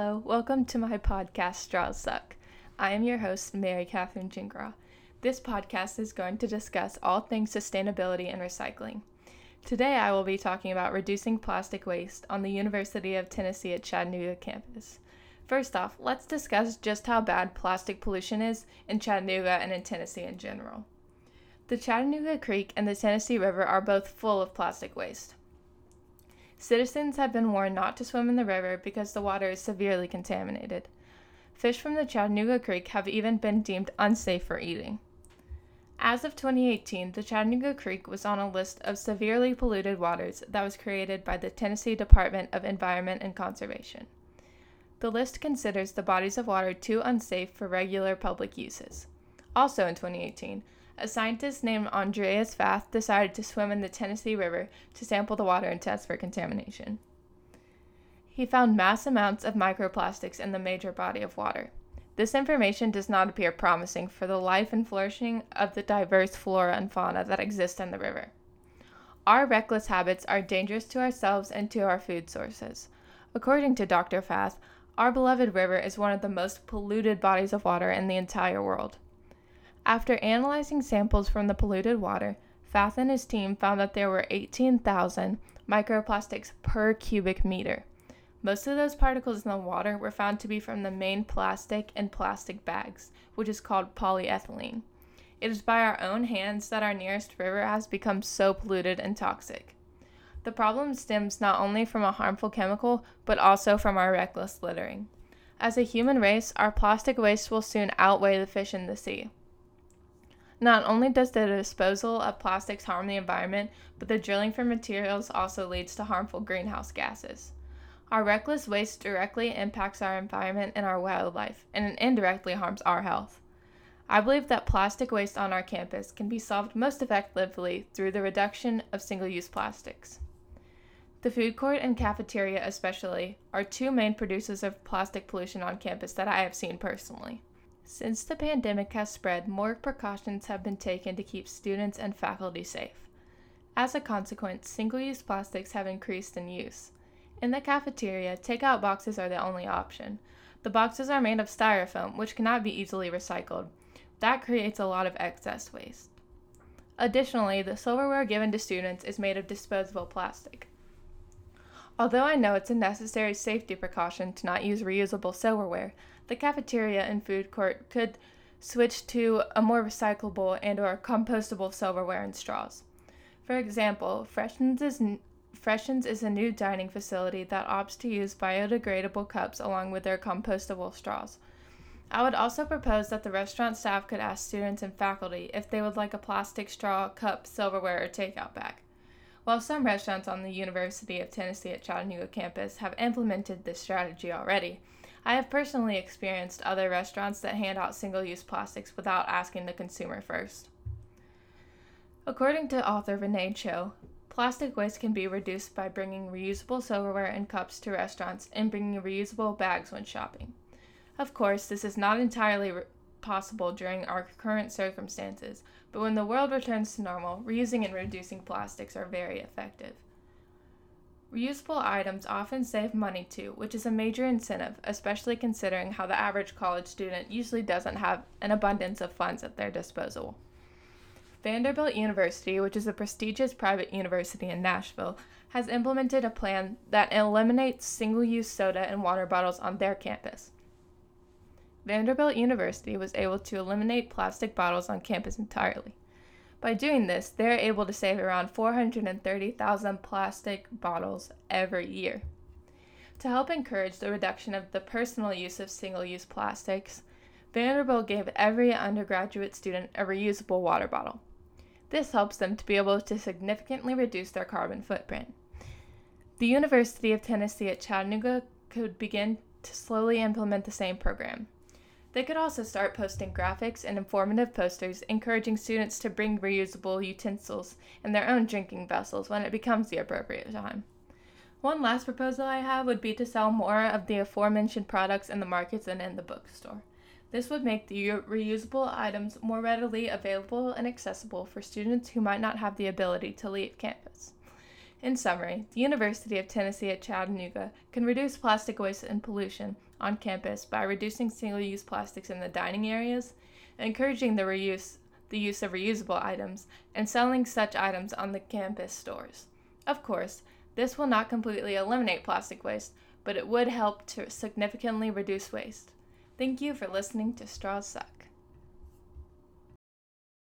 Hello, welcome to my podcast, Straws Suck. I am your host, Mary Catherine Jingra. This podcast is going to discuss all things sustainability and recycling. Today, I will be talking about reducing plastic waste on the University of Tennessee at Chattanooga campus. First off, let's discuss just how bad plastic pollution is in Chattanooga and in Tennessee in general. The Chattanooga Creek and the Tennessee River are both full of plastic waste. Citizens have been warned not to swim in the river because the water is severely contaminated. Fish from the Chattanooga Creek have even been deemed unsafe for eating. As of 2018, the Chattanooga Creek was on a list of severely polluted waters that was created by the Tennessee Department of Environment and Conservation. The list considers the bodies of water too unsafe for regular public uses. Also in 2018, a scientist named Andreas Fath decided to swim in the Tennessee River to sample the water and test for contamination. He found mass amounts of microplastics in the major body of water. This information does not appear promising for the life and flourishing of the diverse flora and fauna that exist in the river. Our reckless habits are dangerous to ourselves and to our food sources. According to Dr. Fath, our beloved river is one of the most polluted bodies of water in the entire world. After analyzing samples from the polluted water, Fath and his team found that there were 18,000 microplastics per cubic meter. Most of those particles in the water were found to be from the main plastic and plastic bags, which is called polyethylene. It is by our own hands that our nearest river has become so polluted and toxic. The problem stems not only from a harmful chemical, but also from our reckless littering. As a human race, our plastic waste will soon outweigh the fish in the sea. Not only does the disposal of plastics harm the environment, but the drilling for materials also leads to harmful greenhouse gases. Our reckless waste directly impacts our environment and our wildlife, and it indirectly harms our health. I believe that plastic waste on our campus can be solved most effectively through the reduction of single use plastics. The food court and cafeteria, especially, are two main producers of plastic pollution on campus that I have seen personally. Since the pandemic has spread, more precautions have been taken to keep students and faculty safe. As a consequence, single use plastics have increased in use. In the cafeteria, takeout boxes are the only option. The boxes are made of styrofoam, which cannot be easily recycled. That creates a lot of excess waste. Additionally, the silverware given to students is made of disposable plastic. Although I know it's a necessary safety precaution to not use reusable silverware, the cafeteria and food court could switch to a more recyclable and or compostable silverware and straws. For example, Freshens is, Freshens is a new dining facility that opts to use biodegradable cups along with their compostable straws. I would also propose that the restaurant staff could ask students and faculty if they would like a plastic straw, cup, silverware, or takeout bag. While some restaurants on the University of Tennessee at Chattanooga campus have implemented this strategy already, I have personally experienced other restaurants that hand out single use plastics without asking the consumer first. According to author Renee Cho, plastic waste can be reduced by bringing reusable silverware and cups to restaurants and bringing reusable bags when shopping. Of course, this is not entirely re- possible during our current circumstances, but when the world returns to normal, reusing and reducing plastics are very effective. Reusable items often save money too, which is a major incentive, especially considering how the average college student usually doesn't have an abundance of funds at their disposal. Vanderbilt University, which is a prestigious private university in Nashville, has implemented a plan that eliminates single use soda and water bottles on their campus. Vanderbilt University was able to eliminate plastic bottles on campus entirely. By doing this, they are able to save around 430,000 plastic bottles every year. To help encourage the reduction of the personal use of single use plastics, Vanderbilt gave every undergraduate student a reusable water bottle. This helps them to be able to significantly reduce their carbon footprint. The University of Tennessee at Chattanooga could begin to slowly implement the same program. They could also start posting graphics and informative posters encouraging students to bring reusable utensils and their own drinking vessels when it becomes the appropriate time. One last proposal I have would be to sell more of the aforementioned products in the markets and in the bookstore. This would make the reusable items more readily available and accessible for students who might not have the ability to leave campus. In summary, the University of Tennessee at Chattanooga can reduce plastic waste and pollution on campus by reducing single-use plastics in the dining areas, encouraging the reuse the use of reusable items, and selling such items on the campus stores. Of course, this will not completely eliminate plastic waste, but it would help to significantly reduce waste. Thank you for listening to Straws Suck.